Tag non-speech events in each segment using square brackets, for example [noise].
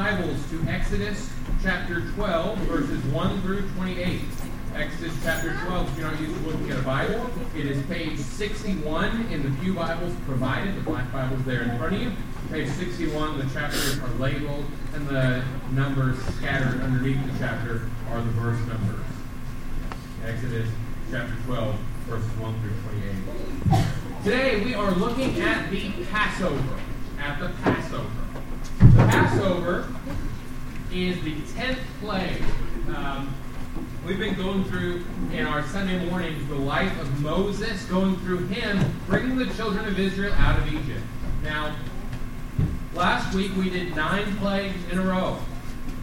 Bibles to Exodus chapter 12, verses 1 through 28. Exodus chapter 12, if you're not used to looking at a Bible, it is page 61 in the Pew Bibles provided. The black Bible's there in front of you. Page 61, the chapters are labeled, and the numbers scattered underneath the chapter are the verse numbers. Exodus chapter 12, verses 1 through 28. Today we are looking at the Passover. At the Passover. Passover is the tenth plague. Um, we've been going through in our Sunday mornings the life of Moses, going through him bringing the children of Israel out of Egypt. Now, last week we did nine plagues in a row,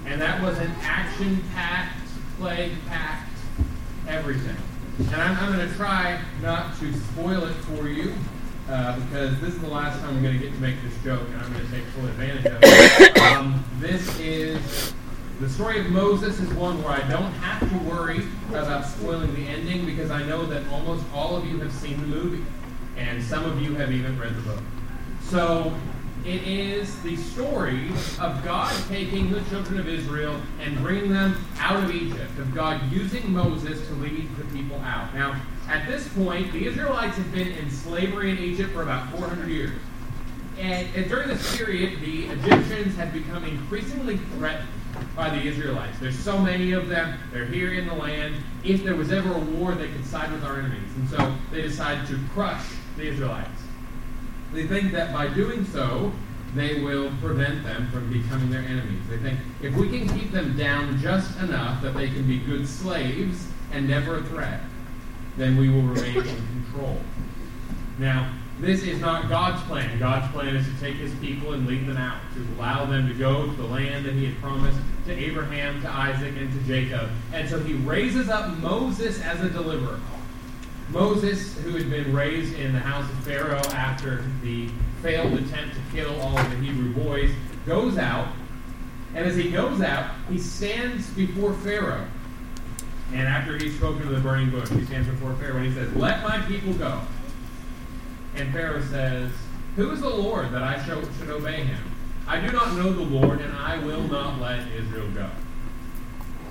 and that was an action-packed, plague-packed everything. And I'm, I'm going to try not to spoil it for you uh, because this is the last time I'm going to get to make this joke, and I'm going to take full advantage of it. Um, this is the story of Moses is one where I don't have to worry about spoiling the ending because I know that almost all of you have seen the movie, and some of you have even read the book. So it is the story of God taking the children of Israel and bringing them out of Egypt, of God using Moses to lead the people out. Now, at this point, the Israelites have been in slavery in Egypt for about 400 years. And, and during this period, the Egyptians had become increasingly threatened by the Israelites. There's so many of them. They're here in the land. If there was ever a war, they could side with our enemies. And so they decide to crush the Israelites. They think that by doing so, they will prevent them from becoming their enemies. They think if we can keep them down just enough that they can be good slaves and never a threat, then we will remain in control. Now, this is not God's plan. God's plan is to take his people and lead them out, to allow them to go to the land that he had promised to Abraham, to Isaac, and to Jacob. And so he raises up Moses as a deliverer. Moses, who had been raised in the house of Pharaoh after the failed attempt to kill all of the Hebrew boys, goes out. And as he goes out, he stands before Pharaoh. And after he's spoken to the burning bush, he stands before Pharaoh and he says, Let my people go. And Pharaoh says, Who is the Lord that I should obey him? I do not know the Lord, and I will not let Israel go.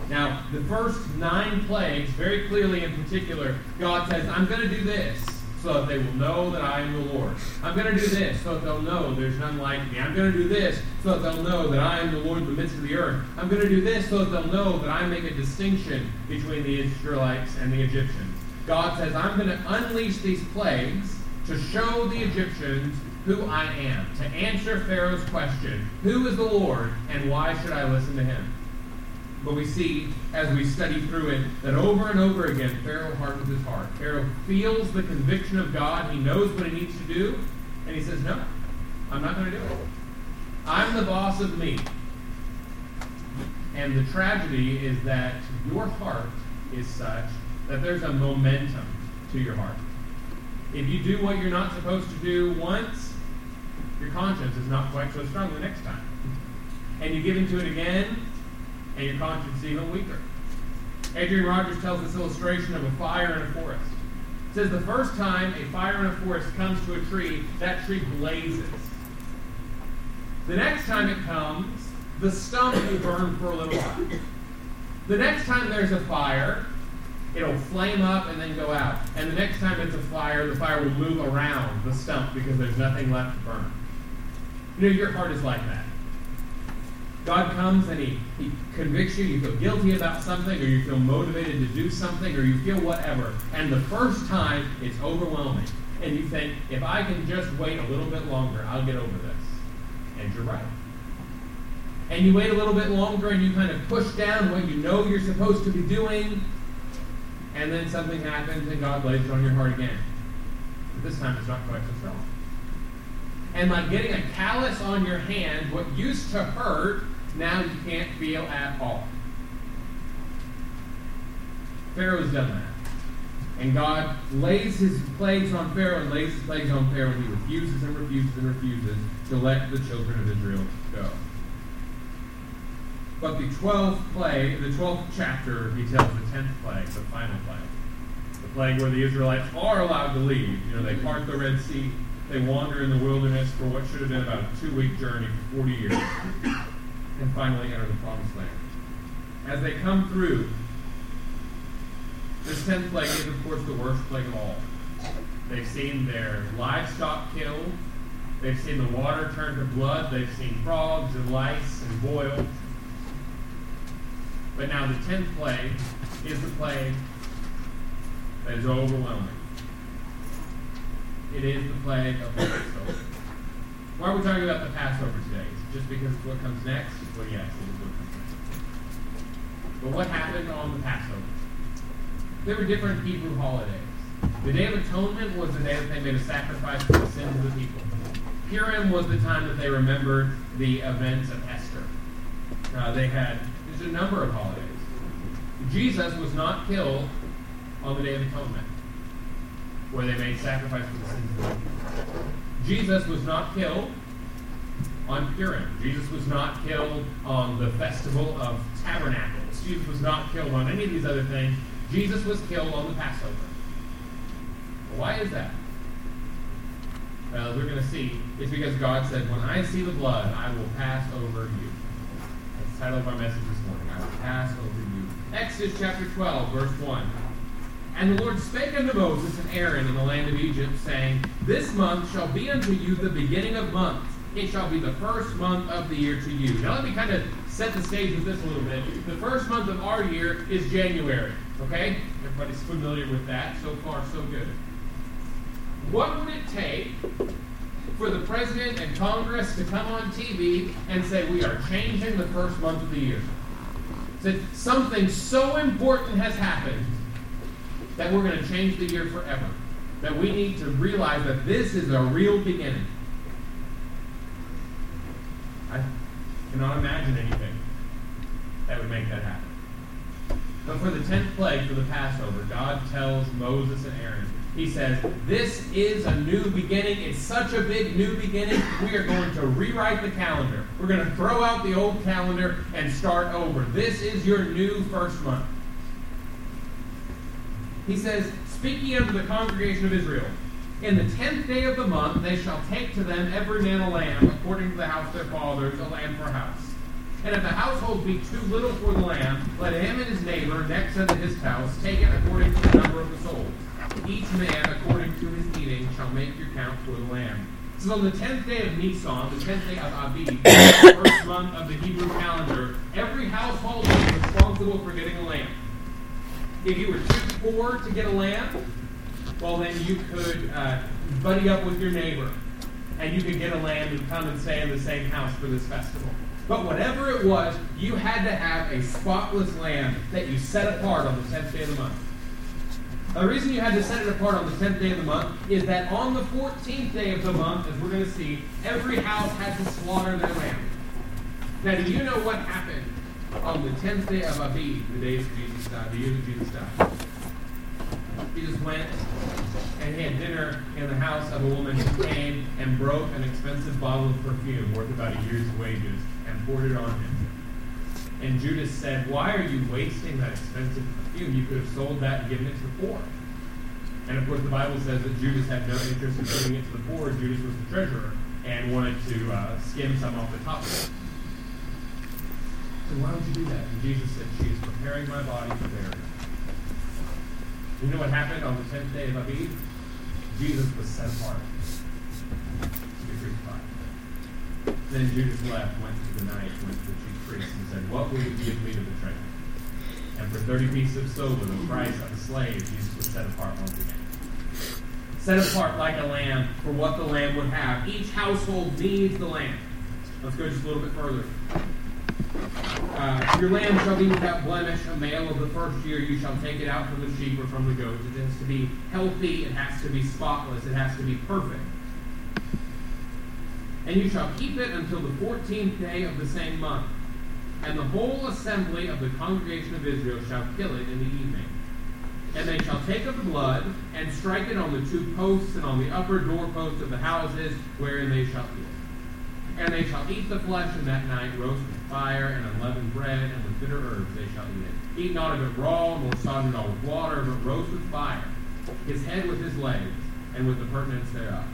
Now, the first nine plagues, very clearly in particular, God says, I'm going to do this so that they will know that I am the Lord. I'm going to do this so that they'll know there's none like me. I'm going to do this so that they'll know that I am the Lord in the midst of the earth. I'm going to do this so that they'll know that I make a distinction between the Israelites and the Egyptians. God says, I'm going to unleash these plagues to show the Egyptians who I am, to answer Pharaoh's question, who is the Lord and why should I listen to him? But we see, as we study through it, that over and over again, Pharaoh hardens his heart. Pharaoh feels the conviction of God. He knows what he needs to do. And he says, No, I'm not going to do it. I'm the boss of me. And the tragedy is that your heart is such that there's a momentum to your heart. If you do what you're not supposed to do once, your conscience is not quite so strong the next time. And you give into it again, and your conscience even weaker. Adrian Rogers tells this illustration of a fire in a forest. It says the first time a fire in a forest comes to a tree, that tree blazes. The next time it comes, the stump will burn for a little while. The next time there's a fire, it'll flame up and then go out. And the next time it's a fire, the fire will move around the stump because there's nothing left to burn. You know, your heart is like that. God comes and he, he convicts you, you feel guilty about something, or you feel motivated to do something, or you feel whatever. And the first time, it's overwhelming. And you think, if I can just wait a little bit longer, I'll get over this. And you're right. And you wait a little bit longer and you kind of push down what you know you're supposed to be doing, and then something happens and God lays it on your heart again. But this time it's not quite so strong. And like getting a callus on your hand, what used to hurt now you can't feel at all. Pharaoh's done that. And God lays his plagues on Pharaoh and lays his plagues on Pharaoh, and he refuses and refuses and refuses to let the children of Israel go. But the 12th plague, the 12th chapter, he tells the 10th plague, the final plague. The plague where the Israelites are allowed to leave. You know, they part the Red Sea, they wander in the wilderness for what should have been about a two week journey for 40 years. And finally enter the promised land. As they come through, this tenth plague is, of course, the worst plague of all. They've seen their livestock killed. They've seen the water turn to blood. They've seen frogs and lice and boils. But now the tenth plague is the plague that is overwhelming. It is the plague of Passover. Why are we talking about the Passover today? Just because it's what comes next? Well, yes, it is what comes next. But what happened on the Passover? There were different Hebrew holidays. The Day of Atonement was the day that they made a sacrifice for the sins of the people. Purim was the time that they remembered the events of Esther. Uh, they had there's a number of holidays. Jesus was not killed on the Day of Atonement, where they made sacrifice for the sins of the people. Jesus was not killed on Purim. Jesus was not killed on the Festival of Tabernacles. Jesus was not killed on any of these other things. Jesus was killed on the Passover. Why is that? Well, as we're going to see, it's because God said, When I see the blood, I will pass over you. That's the title of our message this morning. I will pass over you. Exodus chapter 12, verse 1. And the Lord spake unto Moses and Aaron in the land of Egypt, saying, This month shall be unto you the beginning of months. It shall be the first month of the year to you. Now let me kind of set the stage with this a little bit. The first month of our year is January. Okay? Everybody's familiar with that. So far, so good. What would it take for the president and Congress to come on TV and say, We are changing the first month of the year? That something so important has happened that we're going to change the year forever. That we need to realize that this is a real beginning. I cannot imagine anything that would make that happen. But for the tenth plague, for the Passover, God tells Moses and Aaron, He says, This is a new beginning. It's such a big new beginning. We are going to rewrite the calendar. We're going to throw out the old calendar and start over. This is your new first month. He says, Speaking unto the congregation of Israel, in the tenth day of the month they shall take to them every man a lamb, according to the house of their fathers, a lamb for house. And if the household be too little for the lamb, let him and his neighbor next unto his house take it according to the number of the souls. Each man according to his eating shall make your count for the lamb. So on the tenth day of Nisan, the tenth day of Abib, [coughs] the first month of the Hebrew calendar, every household was responsible for getting a lamb. If you were too poor to get a lamb, well then you could uh, buddy up with your neighbor, and you could get a lamb and come and stay in the same house for this festival. But whatever it was, you had to have a spotless lamb that you set apart on the 10th day of the month. The reason you had to set it apart on the 10th day of the month is that on the 14th day of the month, as we're going to see, every house had to slaughter their lamb. Now, do you know what happened on the 10th day of Abib, the day Jesus died, the year that Jesus died? He just went and he had dinner in the house of a woman who came and broke an expensive bottle of perfume worth about a year's wages and poured it on him. And Judas said, Why are you wasting that expensive perfume? You could have sold that and given it to the poor. And of course, the Bible says that Judas had no interest in giving it to the poor. Judas was the treasurer and wanted to uh, skim some off the top of it. So why would you do that? And Jesus said, She is preparing my body for burial. You know what happened on the 10th day of Abib? Jesus was set apart to be crucified. Then Judas left, went to the night, went to the chief priests, and said, What will you give me to betray him? And for 30 pieces of silver, the price of a slave, Jesus was set apart once again. Set apart like a lamb for what the lamb would have. Each household needs the lamb. Let's go just a little bit further. Uh, your lamb shall be without blemish, a male of the first year. You shall take it out from the sheep or from the goats. It has to be healthy. It has to be spotless. It has to be perfect. And you shall keep it until the fourteenth day of the same month. And the whole assembly of the congregation of Israel shall kill it in the evening. And they shall take of the blood and strike it on the two posts and on the upper doorposts of the houses wherein they shall eat. And they shall eat the flesh in that night, roast with fire and unleavened bread, and with bitter herbs they shall eat it. Eat not of it raw, nor sodden it all with water, but roast with fire, his head with his legs, and with the purtenance thereof.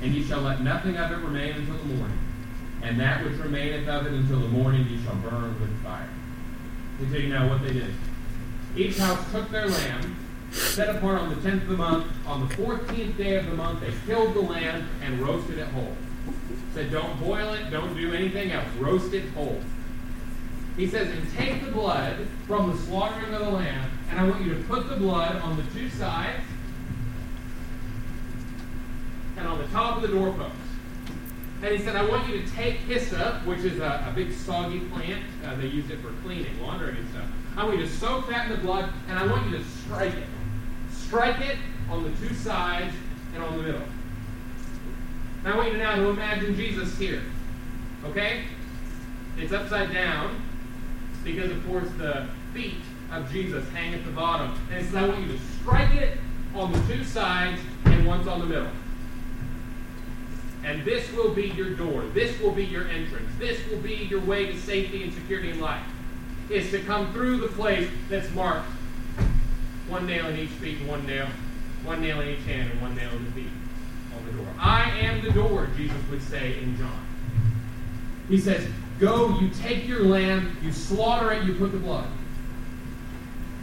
And ye shall let nothing of it remain until the morning. and that which remaineth of it until the morning ye shall burn with fire. Tell now what they did. Each house took their lamb, set apart on the tenth of the month. On the fourteenth day of the month, they killed the lamb and roasted it whole. Said, don't boil it, don't do anything else. Roast it whole. He says, and take the blood from the slaughtering of the lamb, and I want you to put the blood on the two sides and on the top of the doorpost. And he said, I want you to take hyssop, which is a, a big soggy plant. Uh, they use it for cleaning, laundering, and stuff. I want you to soak that in the blood, and I want you to strike it. Strike it on the two sides and on the middle. Now I want you to now to imagine Jesus here. Okay? It's upside down because, of course, the feet of Jesus hang at the bottom. And so I want you to strike it on the two sides and once on the middle. And this will be your door. This will be your entrance. This will be your way to safety and security in life. Is to come through the place that's marked. One nail in each feet and one nail, one nail in each hand and one nail in the feet on the door. I am the door, Jesus would say in John. He says, Go, you take your lamb, you slaughter it, you put the blood.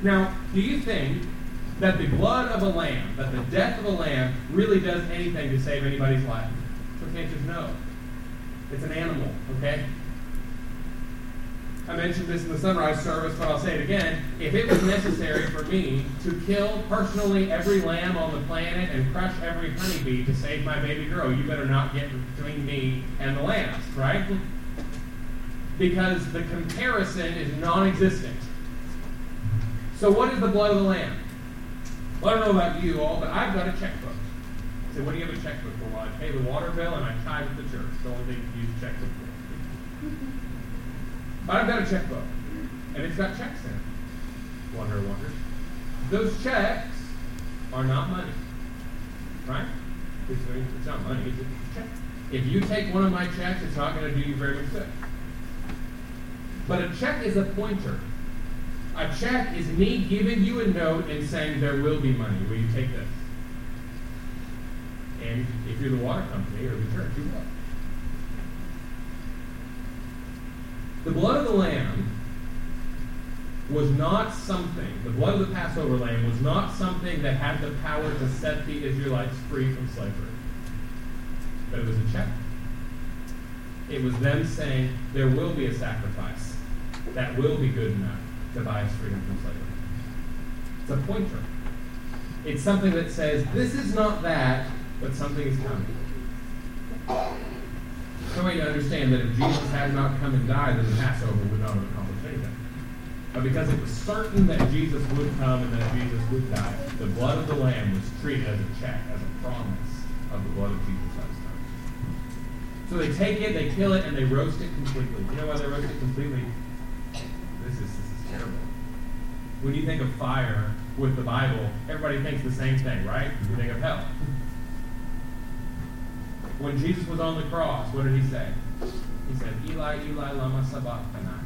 Now, do you think that the blood of a lamb, that the death of a lamb, really does anything to save anybody's life? So The answer is no. It's an animal, okay? I mentioned this in the sunrise service, but I'll say it again. If it was necessary for me to kill personally every lamb on the planet and crush every honeybee to save my baby girl, you better not get between me and the lambs, right? Because the comparison is non existent. So, what is the blood of the lamb? Well, I don't know about you all, but I've got a checkbook. Said, what do you have a checkbook for? Well, I pay the water bill and I tithe the church. The only thing you use a checkbook. I've got a checkbook, and it's got checks in it. Wonder, wonder. Those checks are not money, right? It's, it's not money, it's a check. If you take one of my checks, it's not going to do you very much good. But a check is a pointer. A check is me giving you a note and saying there will be money. Will you take this? And if you're the water company or the church, you will. The blood of the lamb was not something, the blood of the Passover lamb was not something that had the power to set the Israelites free from slavery. But it was a check. It was them saying, there will be a sacrifice that will be good enough to buy us freedom from slavery. It's a pointer. It's something that says, this is not that, but something is coming. So we need to understand that if Jesus had not come and died, then the Passover would not have accomplished anything. But because it was certain that Jesus would come and that Jesus would die, the blood of the Lamb was treated as a check, as a promise of the blood of Jesus coming. So they take it, they kill it, and they roast it completely. You know why they roast it completely? This is, this is terrible. When you think of fire with the Bible, everybody thinks the same thing, right? You think of hell. When Jesus was on the cross, what did he say? He said, Eli, Eli, lama sabachthani.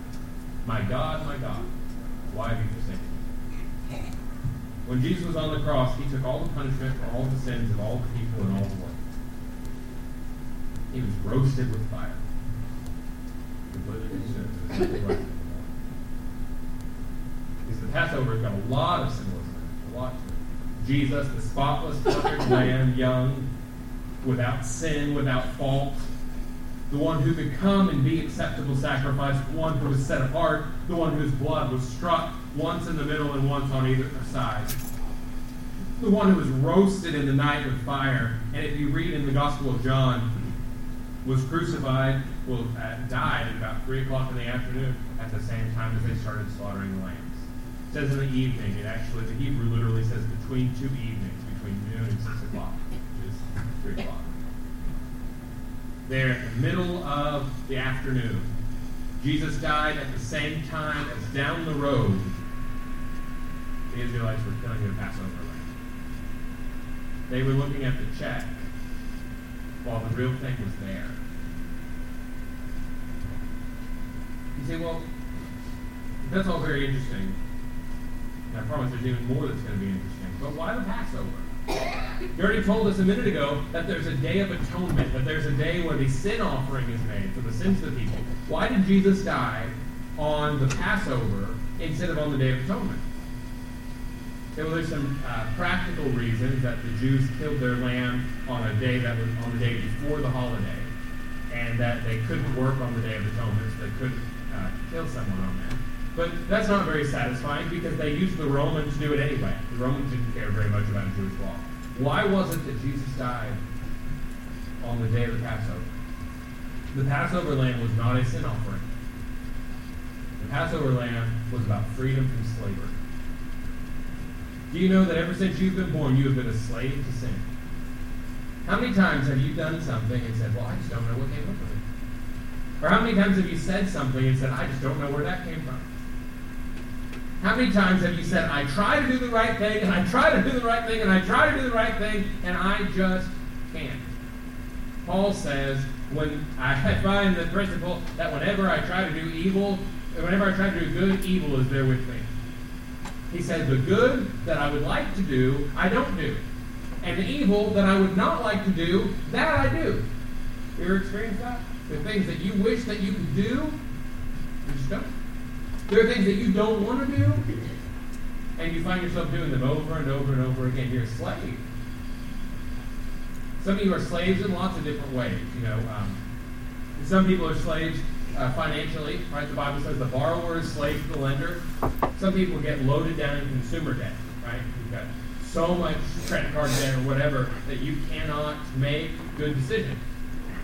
My God, my God, why have you forsaken me? When Jesus was on the cross, he took all the punishment for all the sins of all the people in all the world. He was roasted with fire. Completely. Because the Passover has got a lot of symbolism. A lot to it. Jesus, the spotless, perfect lamb, young, without sin, without fault, the one who could come and be acceptable sacrifice, the one who was set apart, the one whose blood was struck once in the middle and once on either side. The one who was roasted in the night with fire. And if you read in the Gospel of John, was crucified, well, uh, died at about 3 o'clock in the afternoon at the same time as they started slaughtering the lambs. It says in the evening, it actually, the Hebrew literally says between two evenings, between noon and 6 o'clock, 3 o'clock. There, in the middle of the afternoon, Jesus died at the same time as down the road, the Israelites were killing the Passover lamb. They were looking at the check while the real thing was there. You say, well, that's all very interesting. And I promise there's even more that's going to be interesting. But why the Passover? You already told us a minute ago that there's a day of atonement, that there's a day where the sin offering is made for the sins of the people. Why did Jesus die on the Passover instead of on the Day of Atonement? Well, there's some uh, practical reasons that the Jews killed their lamb on a day that was on the day before the holiday, and that they couldn't work on the Day of Atonement, so they couldn't uh, kill someone on that. But that's not very satisfying because they used the Romans to do it anyway. The Romans didn't care very much about Jewish law. Why was it that Jesus died on the day of the Passover? The Passover lamb was not a sin offering. The Passover lamb was about freedom from slavery. Do you know that ever since you've been born, you have been a slave to sin? How many times have you done something and said, Well, I just don't know what came up with it? Or how many times have you said something and said, I just don't know where that came from? How many times have you said, I try to do the right thing, and I try to do the right thing, and I try to do the right thing, and I just can't? Paul says, when I [laughs] find the principle that whenever I try to do evil, whenever I try to do good, evil is there with me. He says, the good that I would like to do, I don't do. And the evil that I would not like to do, that I do. You ever experienced that? The things that you wish that you could do, you just don't. There are things that you don't want to do, and you find yourself doing them over and over and over again. You're a slave. Some of you are slaves in lots of different ways. You know, um, some people are slaves uh, financially. Right? The Bible says the borrower is slave to the lender. Some people get loaded down in consumer debt. Right? You've got so much credit card debt or whatever that you cannot make good decisions.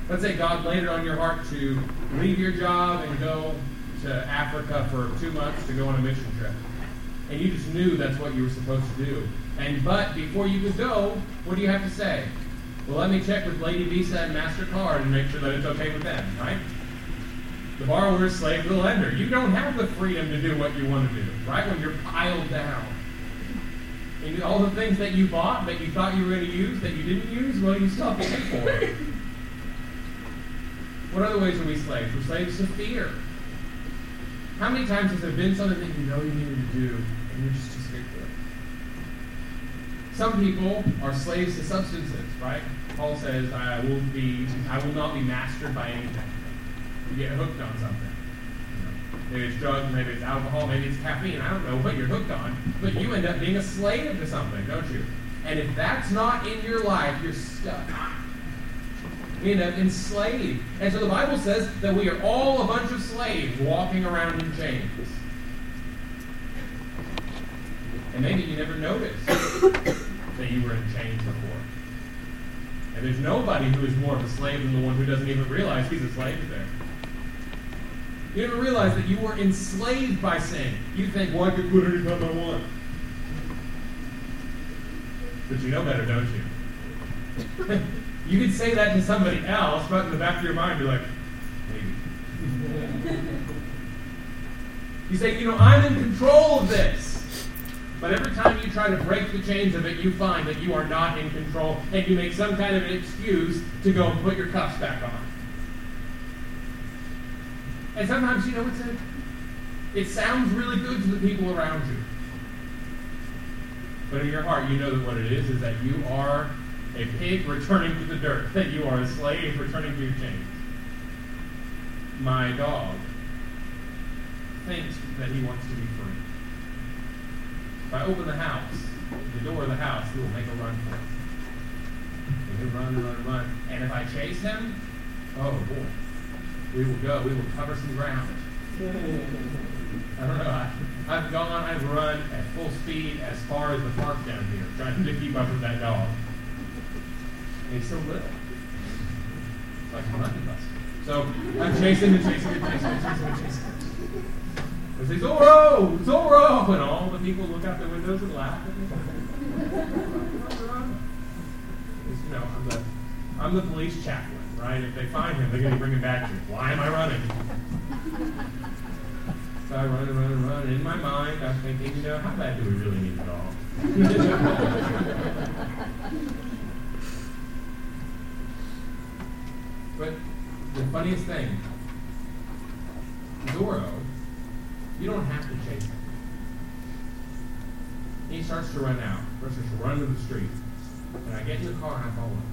Let's say God laid it on your heart to leave your job and go to Africa for two months to go on a mission trip. And you just knew that's what you were supposed to do. And but before you could go, what do you have to say? Well, let me check with Lady Visa and MasterCard and make sure that it's okay with them, right? The borrower is slave to the lender. You don't have the freedom to do what you want to do, right? When you're piled down. And all the things that you bought that you thought you were going to use that you didn't use, well, you still have to pay for it. [laughs] What other ways are we slaves? We're slaves to fear. How many times has there been something that you know you needed to do and you're just too scared to do it? Some people are slaves to substances, right? Paul says, "I will be, I will not be mastered by anything." You get hooked on something. Maybe it's drugs, maybe it's alcohol, maybe it's caffeine. I don't know what you're hooked on, but you end up being a slave to something, don't you? And if that's not in your life, you're stuck. End up enslaved. And so the Bible says that we are all a bunch of slaves walking around in chains. And maybe you never noticed that you were in chains before. And there's nobody who is more of a slave than the one who doesn't even realize he's a slave there. You never realize that you were enslaved by sin. You think, well, I can quit anytime I want. But you know better, don't you? [laughs] you could say that to somebody else, but in the back of your mind, you're like, maybe. you say, you know, I'm in control of this. But every time you try to break the chains of it, you find that you are not in control, and you make some kind of an excuse to go and put your cuffs back on. And sometimes, you know, it's a, it sounds really good to the people around you. But in your heart, you know that what it is is that you are a pig returning to the dirt, that you are a slave returning to your chains. My dog thinks that he wants to be free. If I open the house, the door of the house, he will make a run for it. He'll run, and run, and run. And if I chase him, oh boy, we will go. We will cover some ground. I don't know. I, I've gone, I've run at full speed as far as the park down here, trying to keep up with that dog. Like a monkey. So I'm chasing and chasing and chasing and chasing and chasing. I say, Zorro! Zorro! And all the people look out their windows and laugh you know, I'm the, I'm the police chaplain, right? If they find him, they're going to bring him back to me. Why am I running? So I run and run and run. In my mind, I'm thinking, you know, how bad do we really need it dog? [laughs] but the funniest thing, Zorro, you don't have to chase him. He starts to run out. First, starts to run to the street. And I get in the car and I follow him.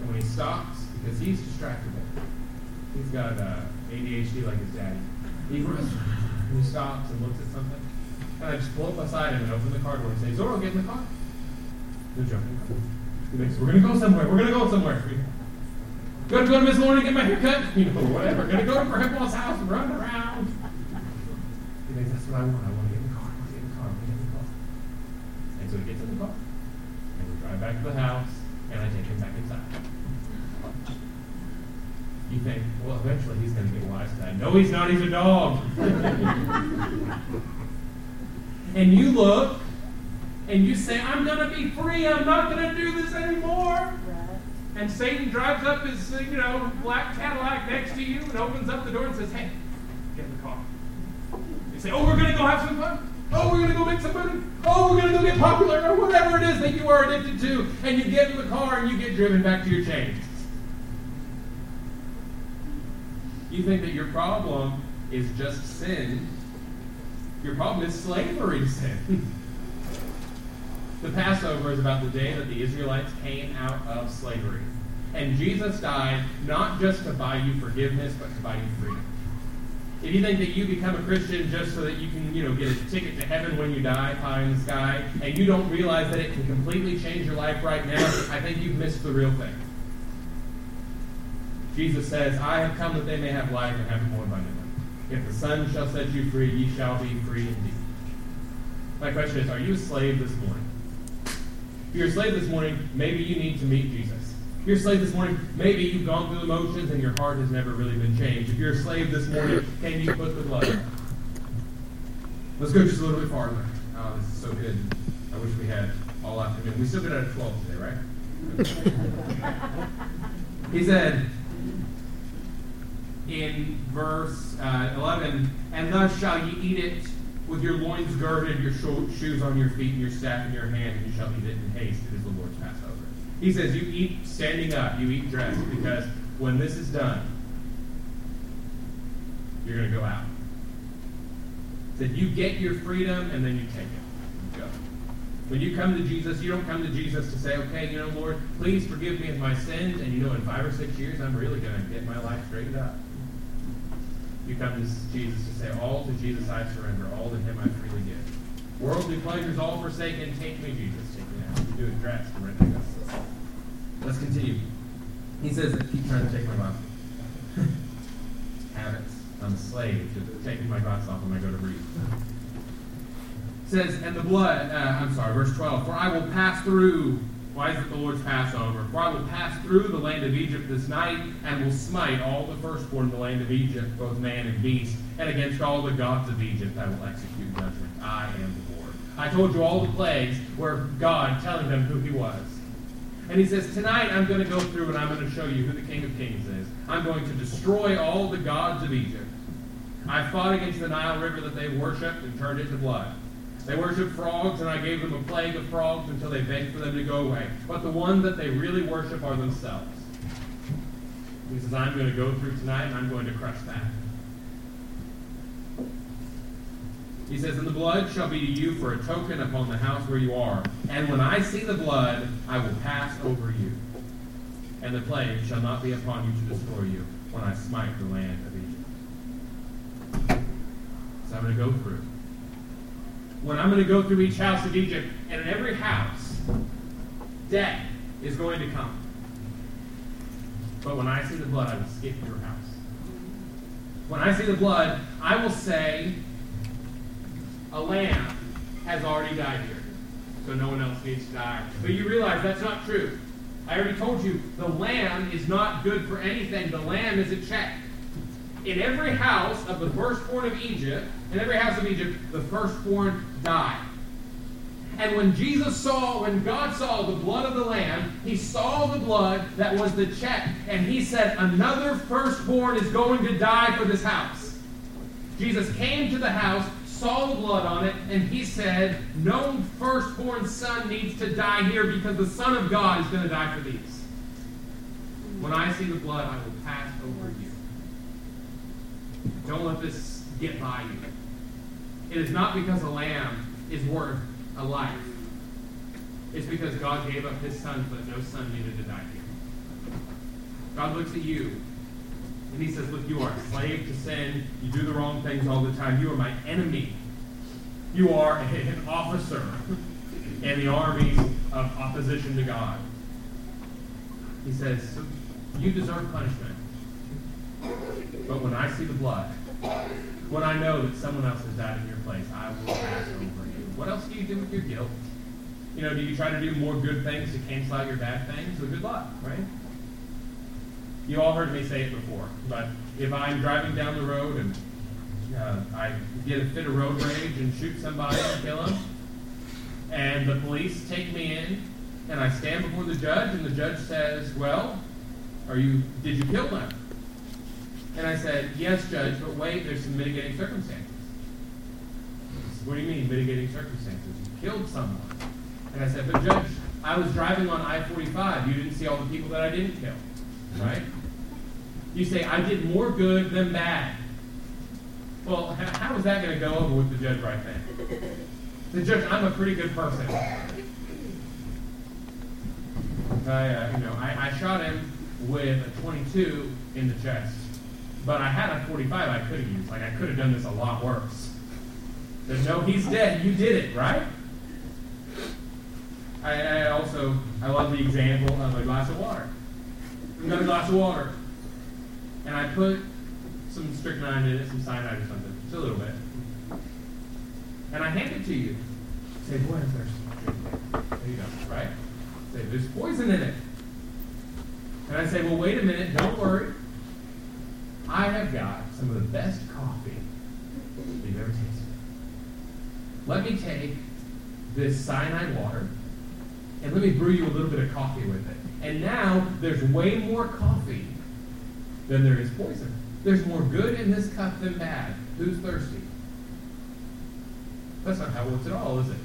And when he stops, because he's distractible, he's got uh, ADHD like his daddy. He runs and he stops and looks at something. And I just pull up beside him and open the car door and say, Zorro, get in the car. No joking. He thinks, we're going to go somewhere. We're going to go somewhere. Gonna go to Miss Lauren and get my hair cut? You know, whatever. Gonna go to her Grandpa's house and run around. He thinks, that's what I want. I want to get in the car. I want to get in the car. I want to get in the car. And so he gets in the car. And we drive back to the house. And I take him back inside. You think, well, eventually he's going to get wise to that. No, he's not. He's a dog. [laughs] and you look and you say, I'm going to be free. I'm not going to do this anymore. And Satan drives up his, uh, you know, black Cadillac next to you and opens up the door and says, Hey, get in the car. You say, Oh, we're going to go have some fun. Oh, we're going to go make some money. Oh, we're going to go get popular or whatever it is that you are addicted to. And you get in the car and you get driven back to your chains. You think that your problem is just sin. Your problem is slavery sin. [laughs] the Passover is about the day that the Israelites came out of slavery. And Jesus died not just to buy you forgiveness, but to buy you freedom. If you think that you become a Christian just so that you can, you know, get a ticket to heaven when you die, pie in the sky, and you don't realize that it can completely change your life right now, I think you've missed the real thing. Jesus says, I have come that they may have life and have it more abundantly. If the Son shall set you free, ye shall be free indeed. My question is, are you a slave this morning? If you're a slave this morning, maybe you need to meet Jesus. If you're a slave this morning, maybe you've gone through the motions and your heart has never really been changed. If you're a slave this morning, can you put the blood? Let's go just a little bit farther. Oh, this is so good. I wish we had all afternoon. We still get out of 12 today, right? [laughs] he said in verse uh, 11, And thus shall ye eat it with your loins girded, your shoes on your feet, and your staff in your hand, and you shall eat it in haste. It is the Lord's Passover. He says, You eat standing up, you eat dressed, because when this is done, you're going to go out. He said, You get your freedom, and then you take it. You go. When you come to Jesus, you don't come to Jesus to say, Okay, you know, Lord, please forgive me of my sins, and you know, in five or six years, I'm really going to get my life straightened up. You come to Jesus to say, All to Jesus I surrender, all to Him I freely give. Worldly pleasures all forsaken, take me, Jesus, take me now. Do it. Let's continue. He says, keep trying to take my box. Habits. I'm a slave to taking my box off when I go to read. Says, and the blood, uh, I'm sorry, verse 12, for I will pass through, why is it the Lord's Passover? For I will pass through the land of Egypt this night, and will smite all the firstborn in the land of Egypt, both man and beast, and against all the gods of Egypt I will execute judgment. I am the Lord. I told you all the plagues were God telling them who he was. And he says, Tonight I'm going to go through and I'm going to show you who the King of Kings is. I'm going to destroy all the gods of Egypt. I fought against the Nile River that they worshipped and turned it to blood. They worshipped frogs, and I gave them a plague of frogs until they begged for them to go away. But the ones that they really worship are themselves. He says, I'm going to go through tonight and I'm going to crush that. He says, And the blood shall be to you for a token upon the house where you are. And when I see the blood, I will pass over you. And the plague shall not be upon you to destroy you when I smite the land of Egypt. So I'm going to go through. When I'm going to go through each house of Egypt, and in every house, death is going to come. But when I see the blood, I will skip your house. When I see the blood, I will say, a lamb has already died here. So no one else needs to die. But you realize that's not true. I already told you the lamb is not good for anything. The lamb is a check. In every house of the firstborn of Egypt, in every house of Egypt, the firstborn died. And when Jesus saw, when God saw the blood of the lamb, he saw the blood that was the check. And he said, Another firstborn is going to die for this house. Jesus came to the house, saw the blood on it, and he said, No firstborn son needs to die here because the Son of God is going to die for these. When I see the blood, I will pass over you. Don't let this get by you. It is not because a lamb is worth a life. It's because God gave up his son so that no son needed to die here. God looks at you and he says, Look, you are a slave to sin. You do the wrong things all the time. You are my enemy. You are an officer in the armies of opposition to God. He says, You deserve punishment. But when I see the blood, when I know that someone else has died in your place, I will pass over you. What else do you do with your guilt? You know, do you try to do more good things to cancel out your bad things? Well, good luck, right? You all heard me say it before, but if I'm driving down the road and uh, I get a fit of road rage and shoot somebody and kill him, and the police take me in, and I stand before the judge, and the judge says, "Well, are you? Did you kill them?" And I said, "Yes, judge, but wait, there's some mitigating circumstances." Said, What do you mean mitigating circumstances? You killed someone. And I said, "But judge, I was driving on I-45. You didn't see all the people that I didn't kill, right?" You say, "I did more good than bad." Well, how is that going to go over with the judge right then? The judge, I'm a pretty good person. I, uh, you know, I, I shot him with a 22 in the chest, but I had a 45 I could have used. Like I could have done this a lot worse. Said, no, he's dead. You did it, right? I, I also I love the example of a glass of water. You got a glass of water, and I put some strychnine in it, some cyanide or something, just a little bit, and I hand it to you. Say, boy, I'm thirsty. There you go, right? Say, there's poison in it. And I say, well, wait a minute, don't worry. I have got some of the best coffee you've ever tasted. Let me take this cyanide water and let me brew you a little bit of coffee with it. And now there's way more coffee than there is poison. There's more good in this cup than bad. Who's thirsty? That's not how it works at all, is it?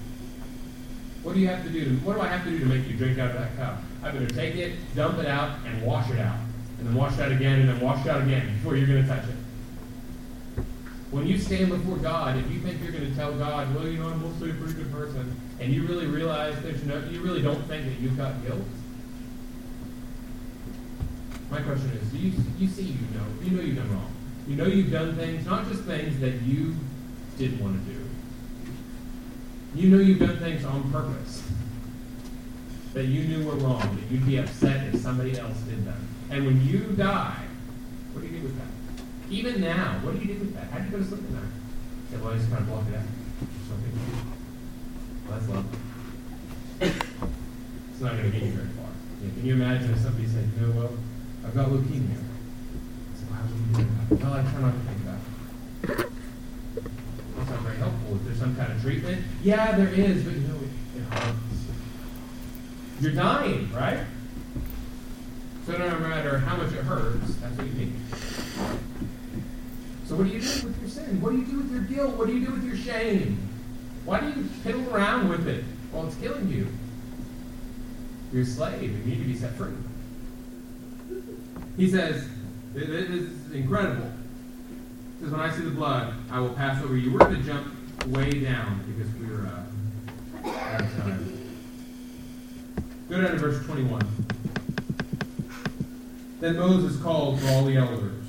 What do you have to do? What do I have to do to make you drink out of that cup? I'm going to take it, dump it out, and wash it out. And then wash that again, and then wash that again before you're going to touch it. When you stand before God, if you think you're going to tell God, well, you know, I'm mostly a pretty good person, and you really realize there's no, you really don't think that you've got guilt, my question is, do you, you see you know, you know you've done wrong. You know you've done things, not just things that you didn't want to do. You know you've done things on purpose that you knew were wrong, that you'd be upset if somebody else did them. And when you die, what do you do with that? Even now, what do you do with that? How do you go to sleep at night? Say, well, I just kind of block it out. Something. Well, that's love. It's not going to get you very far. Can you imagine if somebody said, you know, well, I've got leukemia. So how do you do that? Well, I try not to think about it. That's not very helpful. Is there some kind of treatment? Yeah, there is, but you know, it, it hurts. You're dying, right? No matter how much it hurts, that's what you need. So what do you do with your sin? What do you do with your guilt? What do you do with your shame? Why do you fiddle around with it while it's killing you? You're a slave. You need to be set free. He says, this is incredible. He says, when I see the blood, I will pass over you. We're going to jump way down because we're uh, out of time. Go down to verse 21. Then Moses called for all the elders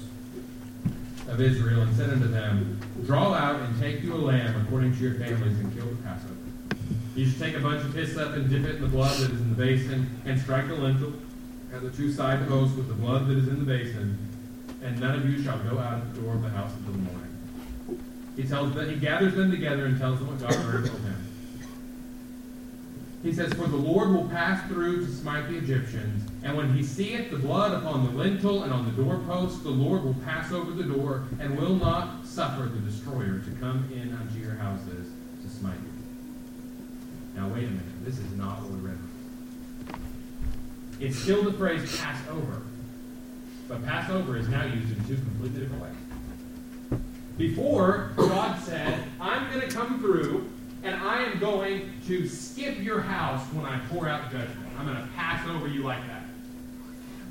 of Israel and said unto them, Draw out and take you a lamb according to your families and kill the Passover. You should take a bunch of hyssop and dip it in the blood that is in the basin and strike the lintel and the two side posts with the blood that is in the basin, and none of you shall go out of the door of the house until the morning. He tells them, he gathers them together and tells them what God ordered from him. He says, For the Lord will pass through to smite the Egyptians, and when he seeth the blood upon the lintel and on the doorpost, the Lord will pass over the door, and will not suffer the destroyer to come in unto your houses to smite you. Now wait a minute. This is not what we read. It's still the phrase Passover, but Passover is now used in two completely different ways. Before, God said, I'm going to come through and I am going to skip your house when I pour out judgment. I'm going to pass over you like that.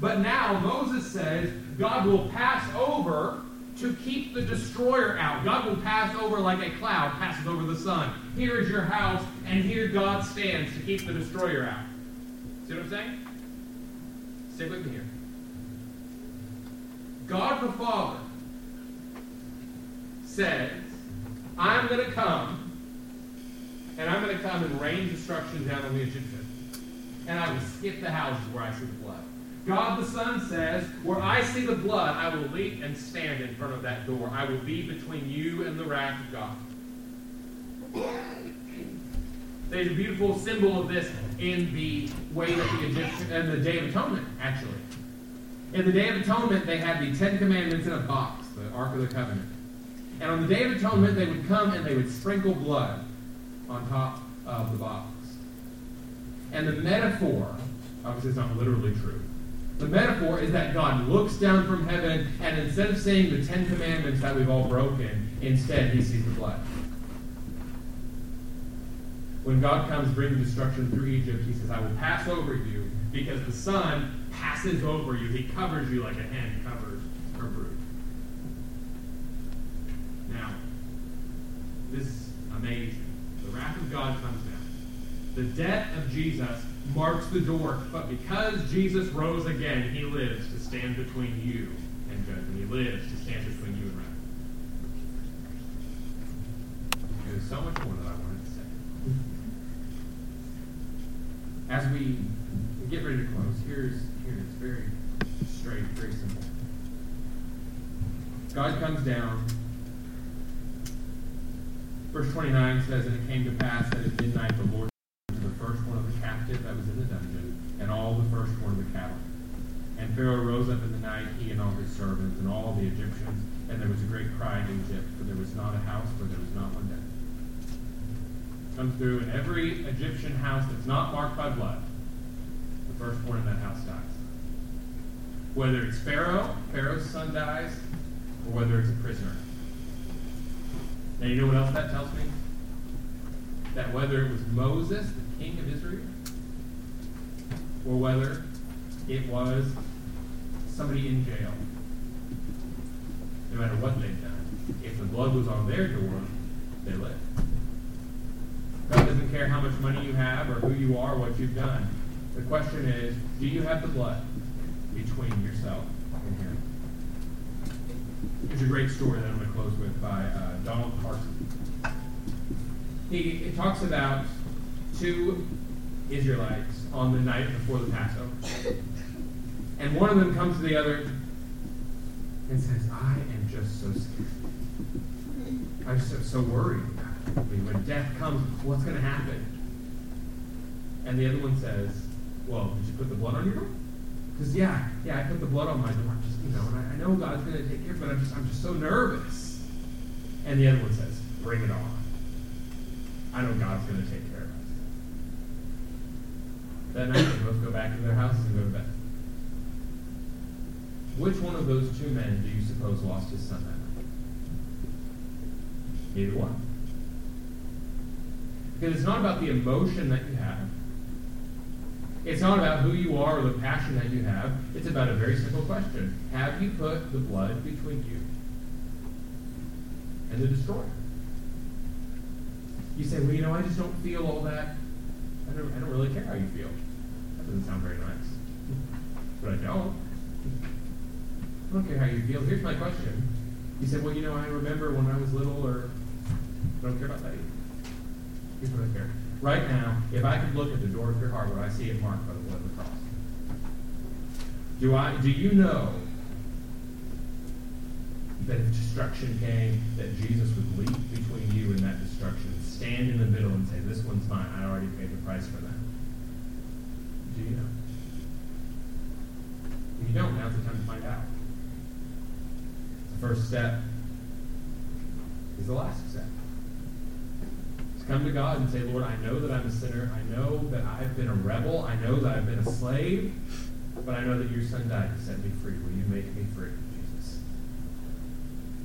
But now Moses says God will pass over to keep the destroyer out. God will pass over like a cloud passes over the sun. Here is your house, and here God stands to keep the destroyer out. See what I'm saying? Stick with me here. God the Father says, I'm going to come, and I'm going to come and rain destruction down on the Egyptians. And I will skip the houses where I see the blood. God the Son says, Where I see the blood, I will leap and stand in front of that door. I will be between you and the wrath of God. There's a beautiful symbol of this in the way that the Egyptian, and the Day of Atonement, actually. In the Day of Atonement, they had the Ten Commandments in a box, the Ark of the Covenant. And on the Day of Atonement, they would come and they would sprinkle blood on top of the box. And the metaphor, obviously it's not literally true, the metaphor is that God looks down from heaven and instead of seeing the Ten Commandments that we've all broken, instead he sees the blood. When God comes bringing destruction through Egypt, he says, I will pass over you because the Son passes over you. He covers you like a hen covers her brood. Now, this is amazing. The wrath of God comes down. The death of Jesus marks the door, but because Jesus rose again, he lives to stand between you and judgment. He lives to stand between you and wrath. There's so much more that I wanted to say. As we get ready to close, here's here it's very straight, very simple. God comes down. Verse 29 says, And it came to pass that at midnight the Lord took the firstborn of the captive that was in the dungeon, and all the firstborn of the cattle. And Pharaoh rose up in the night, he and all his servants, and all the Egyptians, and there was a great cry in Egypt, for there was not a house where there was not one dead. Comes through, and every Egyptian house that's not marked by blood, the firstborn in that house dies. Whether it's Pharaoh, Pharaoh's son dies, or whether it's a prisoner. Now, you know what else that tells me? That whether it was Moses, the king of Israel, or whether it was somebody in jail. No matter what they've done, if the blood was on their door, they live. God doesn't care how much money you have or who you are, or what you've done. The question is, do you have the blood between yourself a great story that I'm going to close with by uh, Donald Carson. He it talks about two Israelites on the night before the Passover. And one of them comes to the other and says, I am just so scared. I'm so, so worried I mean, when death comes, what's going to happen? And the other one says, Well, did you put the blood on your door? Because yeah, yeah, I put the blood on my door. Just you know, and I, I know God's going to take care but I'm just I'm just so nervous. And the other one says, Bring it on. I know God's going to take care of it. That night, they both go back to their houses and go to bed. Which one of those two men do you suppose lost his son that night? Neither one. Because it's not about the emotion that you have. It's not about who you are or the passion that you have. It's about a very simple question. Have you put the blood between you and the destroyer? You say, well, you know, I just don't feel all that. I don't, I don't really care how you feel. That doesn't sound very nice. But I don't. I don't care how you feel. Here's my question. You said, well, you know, I remember when I was little, or I don't care about that either. Here's what I care. Right now, if I could look at the door of your heart, would I see it marked by the blood of the cross? Do I? Do you know that if destruction came, that Jesus would leap between you and that destruction, stand in the middle, and say, "This one's mine. I already paid the price for that." Do you know? If you don't, now's the time to find out. The first step is the last step come to God and say, Lord, I know that I'm a sinner. I know that I've been a rebel. I know that I've been a slave. But I know that your son died to set me free. Will you make me free, Jesus?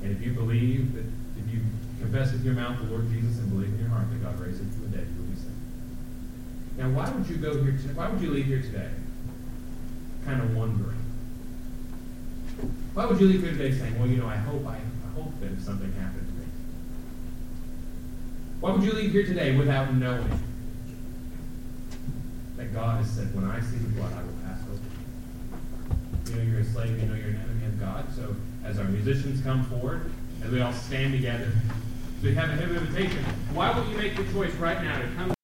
And if you believe that, if you confess with your mouth the Lord Jesus and believe in your heart that God raised him from the dead, you will be saved. Now, why would you go here? today? why would you leave here today? Kind of wondering. Why would you leave here today saying, "Well, you know, I hope I, I hope that if something happened why would you leave here today without knowing that God has said, When I see the blood, I will pass over? You know you're a slave, you know you're an enemy of God. So as our musicians come forward, as we all stand together, so we have a an invitation. Why won't you make the choice right now to come?